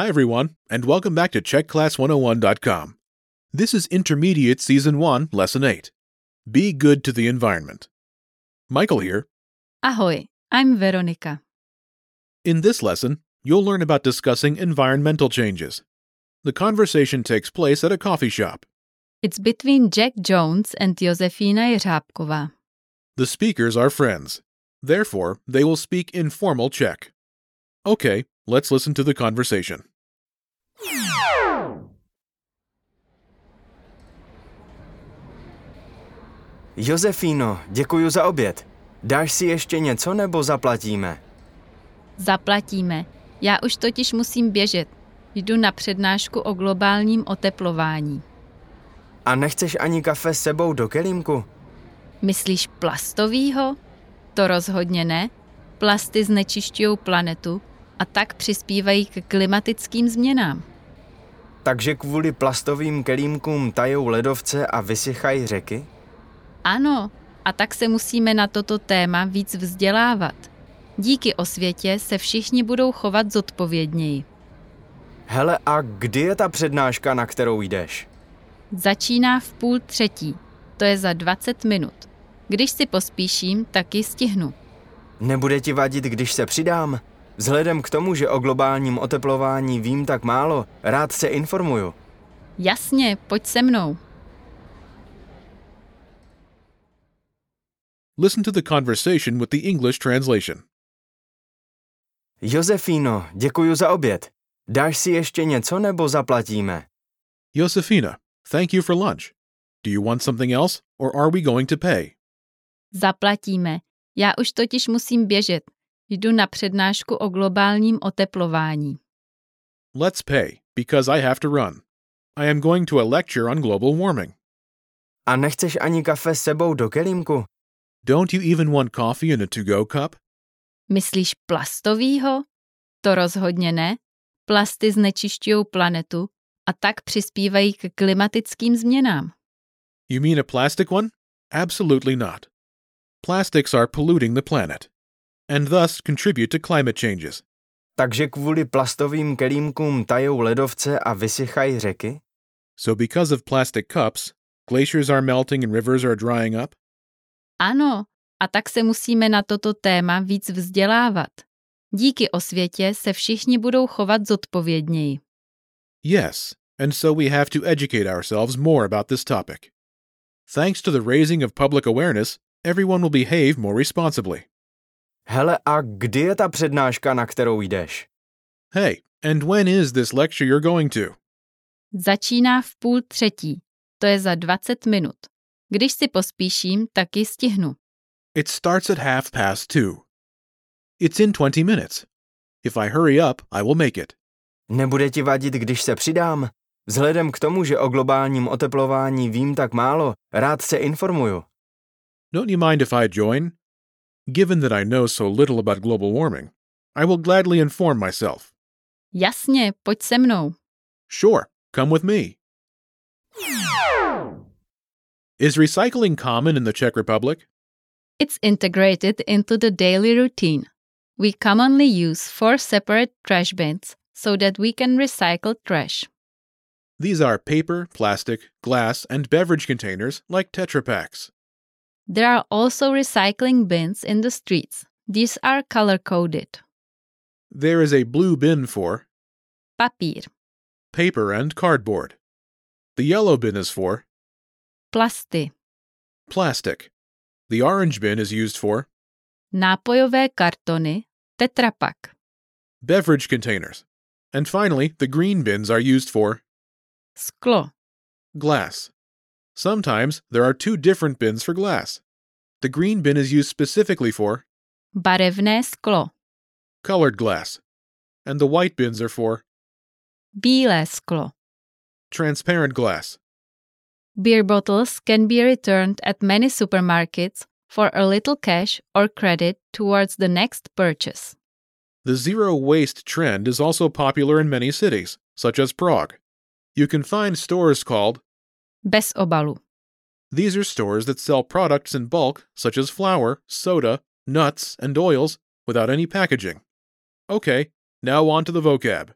Hi, everyone, and welcome back to CzechClass101.com. This is Intermediate Season 1, Lesson 8 Be Good to the Environment. Michael here. Ahoy, I'm Veronika. In this lesson, you'll learn about discussing environmental changes. The conversation takes place at a coffee shop. It's between Jack Jones and Josefina Jeřábková. The speakers are friends. Therefore, they will speak informal Czech. Okay, let's listen to the conversation. Josefíno, děkuji za oběd. Dáš si ještě něco nebo zaplatíme? Zaplatíme. Já už totiž musím běžet. Jdu na přednášku o globálním oteplování. A nechceš ani kafe s sebou do kelímku? Myslíš plastovýho? To rozhodně ne. Plasty znečišťují planetu a tak přispívají k klimatickým změnám. Takže kvůli plastovým kelímkům tajou ledovce a vysychají řeky? Ano, a tak se musíme na toto téma víc vzdělávat. Díky osvětě se všichni budou chovat zodpovědněji. Hele, a kdy je ta přednáška, na kterou jdeš? Začíná v půl třetí, to je za 20 minut. Když si pospíším, taky stihnu. Nebude ti vadit, když se přidám? Vzhledem k tomu, že o globálním oteplování vím tak málo, rád se informuju. Jasně, pojď se mnou. Listen to the conversation with the English translation. Josefíno, děkuji za oběd. Dáš si ještě něco nebo zaplatíme? Josefina, thank you for lunch. Do you want something else, or are we going to pay? Zaplatíme. Já už totiž musím běžet. Jdu na přednášku o globálním oteplování. Let's pay, because I have to run. I am going to a lecture on global warming. A nechceš ani kafe s sebou do kelímku? Don't you even want coffee in a to go cup? Myslíš plastovýho? To rozhodně ne. Plasty znečišťují planetu a tak přispívají k klimatickým změnám. You mean a plastic one? Absolutely not. Plastics are polluting the planet, and thus contribute to climate changes. Takže kvůli plastovým kelímkům tajou ledovce a vysychají řeky? So, because of plastic cups, glaciers are melting and rivers are drying up? Ano, a tak se musíme na toto téma víc vzdělávat. Díky osvětě se všichni budou chovat zodpovědněji. Yes, and so we have to educate ourselves more about this topic. Thanks to the raising of public awareness, everyone will behave more responsibly. Hele, a kdy je ta přednáška, na kterou jdeš? Hey, and when is this lecture you're going to? Začíná v půl třetí, to je za 20 minut. Když si pospíším, taky stihnu. It starts at half past two. It's in 20 minutes. If I hurry up, I will make it. Nebude ti vadit, když se přidám? Vzhledem k tomu, že o globálním oteplování vím tak málo, rád se informuju. Don't you mind if I join? Given that I know so little about global warming, I will gladly inform myself. Jasně, pojď se mnou. Sure, come with me. Is recycling common in the Czech Republic? It's integrated into the daily routine. We commonly use four separate trash bins so that we can recycle trash. These are paper, plastic, glass, and beverage containers like Tetra Paks. There are also recycling bins in the streets. These are color coded. There is a blue bin for Papír, paper and cardboard. The yellow bin is for plasty, plastic. The orange bin is used for nápojové kartony, Tetra Pak, beverage containers. And finally, the green bins are used for sklo, glass. Sometimes there are two different bins for glass. The green bin is used specifically for barevné sklo, colored glass, and the white bins are for bílé sklo. transparent glass. Beer bottles can be returned at many supermarkets for a little cash or credit towards the next purchase. The zero waste trend is also popular in many cities, such as Prague. You can find stores called Bez obalu. These are stores that sell products in bulk, such as flour, soda, nuts, and oils, without any packaging. Okay, now on to the vocab.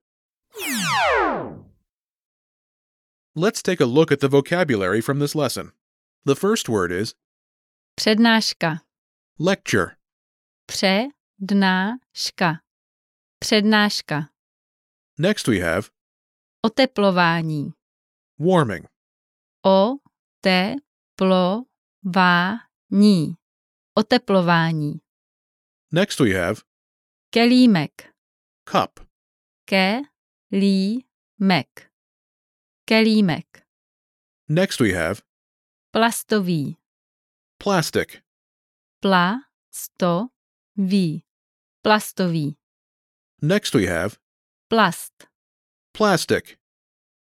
Let's take a look at the vocabulary from this lesson. The first word is Přednáška. lecture. Přednáška. Přednáška. Next we have Oteplování. warming. O te plo vá ní. Oteplování. Next we have Kelímek. cup. Ke lí mek. Kelímek. Next we have Plastový. plastic. Pla sto ví. Plastový. Next we have Plast. plastic.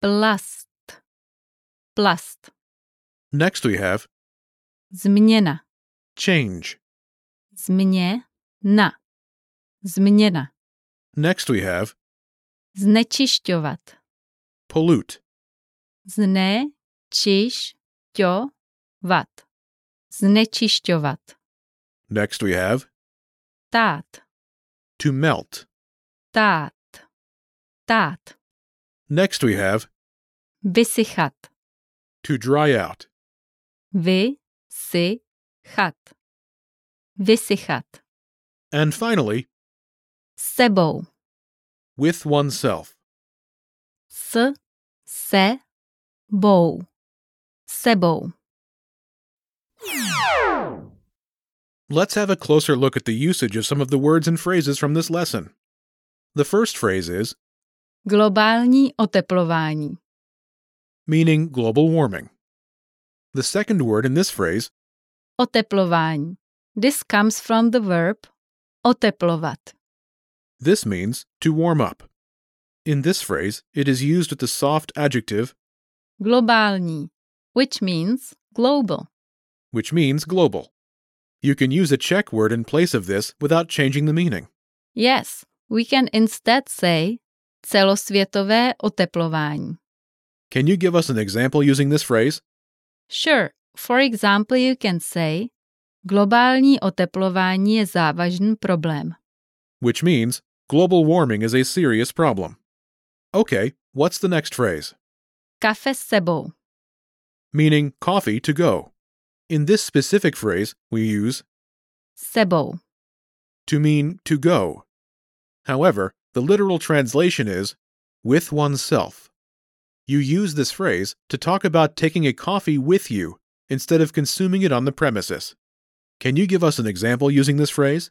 Plast. Plast. Next we have Změna. change. Změna. Změna. Next we have Znečišťovat. pollute. Znečišťovat. Znečišťovat. Next we have Tát. to melt. Tát. Tát. Next we have Vysychat. To dry out. Vysychat. Vysychat. And finally, Sebou. with oneself. S. Sebou. Sebou. Let's have a closer look at the usage of some of the words and phrases from this lesson. The first phrase is Globální oteplování. Meaning global warming. The second word in this phrase Oteplování. This comes from the verb oteplovat. This means to warm up. In this phrase, it is used with the soft adjective, Globální, which means global. which means global. You can use a Czech word in place of this without changing the meaning. Yes, we can instead say celosvětové oteplování. Can you give us an example using this phrase? Sure, for example, you can say globální oteplování je závažný problém. Which means global warming is a serious problem. Okay, what's the next phrase? Kafe s sebou. Meaning coffee to go. In this specific phrase, we use Sebou. to mean to go. However, the literal translation is with oneself. You use this phrase to talk about taking a coffee with you instead of consuming it on the premises. Can you give us an example using this phrase?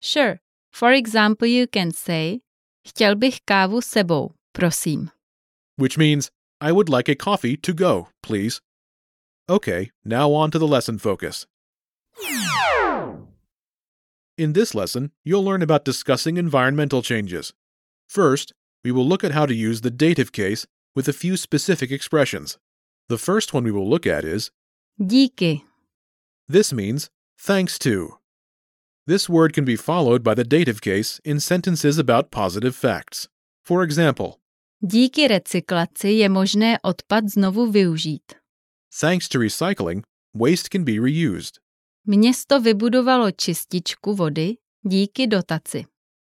Sure, for example, you can say chtěl bych kávu sebou, prosím. Which means, I would like a coffee to go, please. Okay, now on to the lesson focus. In this lesson, you'll learn about discussing environmental changes. First, we will look at how to use the dative case with a few specific expressions. The first one we will look at is Díky. this means thanks to. This word can be followed by the dative case in sentences about positive facts. For example, Díky recyklaci je možné odpad znovu využít. thanks to recycling, waste can be reused. Město vybudovalo čističku vody díky dotaci.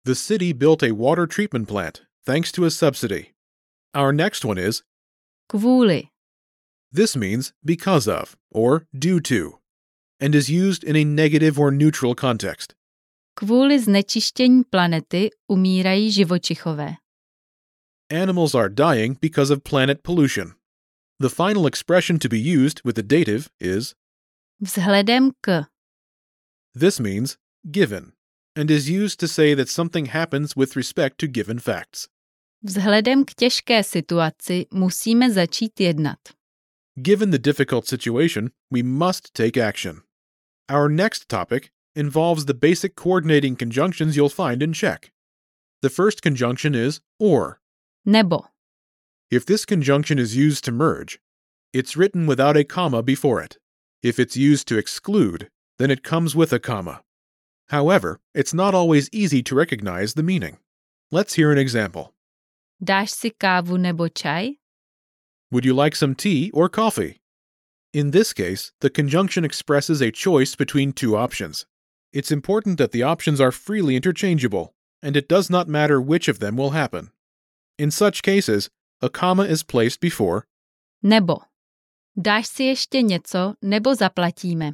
The city built a water treatment plant thanks to a subsidy. Our next one is Kvůli. this means because of or due to and is used in a negative or neutral context. Kvůli znečištění planety umírají živočichové. Animals are dying because of planet pollution. The final expression to be used with the dative is Vzhledem k. this means given and is used to say that something happens with respect to given facts. Vzhledem k těžké situaci musíme začít jednat. Given the difficult situation, we must take action. Our next topic involves the basic coordinating conjunctions you'll find in Czech. The first conjunction is or. Nebo. If this conjunction is used to merge, it's written without a comma before it. If it's used to exclude, then it comes with a comma. However, it's not always easy to recognize the meaning. Let's hear an example. Dáš si kávu nebo čaj? Would you like some tea or coffee? In this case, the conjunction expresses a choice between two options. It's important that the options are freely interchangeable, and it does not matter which of them will happen. In such cases, a comma is placed before nebo dáš si ještě něco nebo zaplatíme.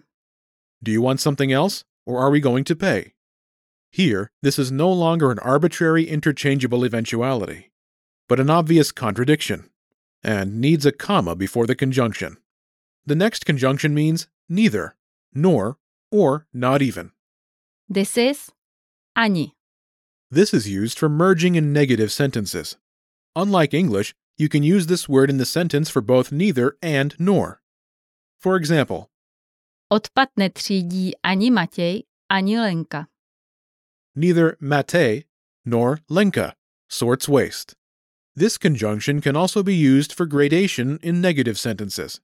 Do you want something else, or are we going to pay? Here, this is no longer an arbitrary interchangeable eventuality, but an obvious contradiction, and needs a comma before the conjunction. The next conjunction means neither, nor, or not even. This is ani. This is used for merging in negative sentences. Unlike English, you can use this word in the sentence for both neither and nor. For example, Odpad netřídí ani Matěj, ani Lenka. neither Matej nor Lenka sorts waste. This conjunction can also be used for gradation in negative sentences.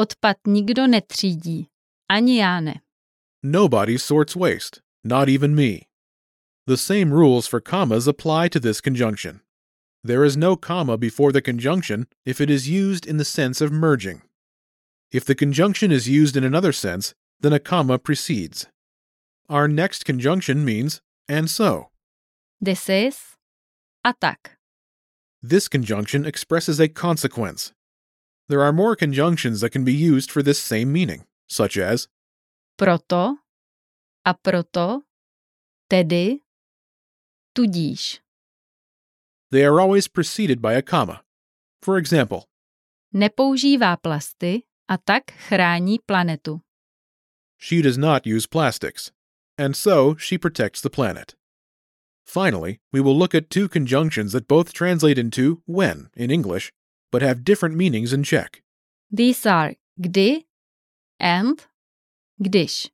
Odpad nikdo netřídí, ani já ne. Nobody sorts waste, not even me. The same rules for commas apply to this conjunction. There is no comma before the conjunction if it is used in the sense of merging. If the conjunction is used in another sense, then a comma precedes. Our next conjunction means and so. This is a tak. This conjunction expresses a consequence. There are more conjunctions that can be used for this same meaning, such as Proto a proto, tedy, tudíž. they are always preceded by a comma. For example, Nepoužívá plasty a tak chrání planetu. she does not use plastics, and so she protects the planet. Finally, we will look at two conjunctions that both translate into when in English, but have different meanings in Czech. These are kdy and když.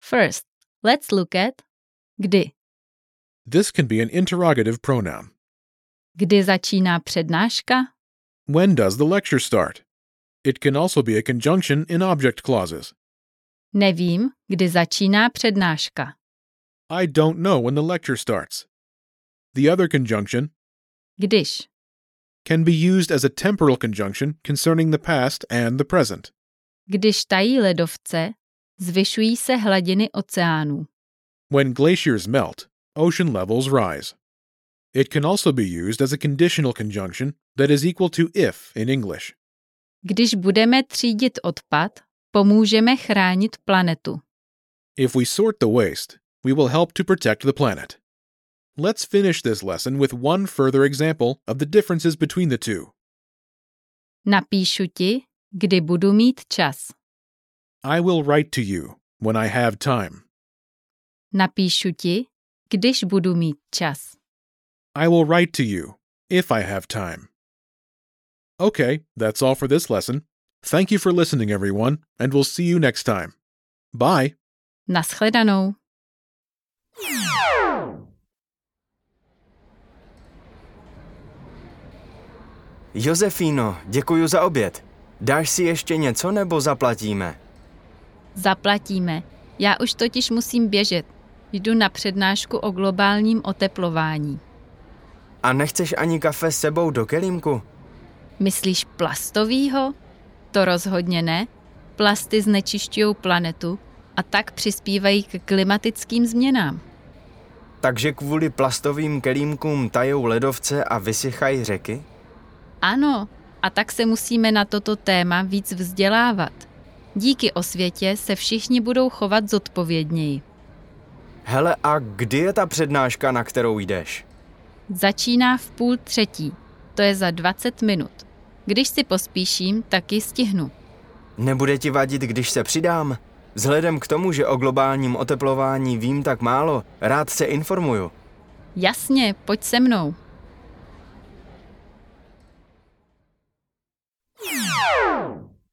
First, let's look at kdy. This can be an interrogative pronoun. Kdy začíná přednáška? When does the lecture start? It can also be a conjunction in object clauses. Nevím, kdy začíná přednáška. I don't know when the lecture starts. The other conjunction Když. can be used as a temporal conjunction concerning the past and the present. Když tají ledovce, zvyšují se hladiny oceánů. When glaciers melt, ocean levels rise. It can also be used as a conditional conjunction that is equal to if in English. Když budeme třídit odpad, pomůžeme chránit planetu. If we sort the waste, we will help to protect the planet. Let's finish this lesson with one further example of the differences between the two. Napíšu ti, kdy budu mít čas. I will write to you when I have time. Napíšu ti, když budu mít čas. I will write to you if I have time. Okay, that's all for this lesson. Thank you for listening, everyone, and we'll see you next time. Bye. Naschledanou. Josefíno, děkuji za oběd. Dáš si ještě něco nebo zaplatíme? Zaplatíme. Já už totiž musím běžet. Jdu na přednášku o globálním oteplování. A nechceš ani kafe s sebou do kelímku? Myslíš plastovýho? To rozhodně ne. Plasty znečišťují planetu a tak přispívají k klimatickým změnám. Takže kvůli plastovým kelímkům tajou ledovce a vysychají řeky? Ano, a tak se musíme na toto téma víc vzdělávat. Díky osvětě se všichni budou chovat zodpovědněji. Hele, a kdy je ta přednáška, na kterou jdeš? Začíná v půl třetí, to je za 20 minut. Když si pospíším, tak ji stihnu. Nebude ti vadit, když se přidám? Vzhledem k tomu, že o globálním oteplování vím tak málo, rád se informuju. Jasně, pojď se mnou.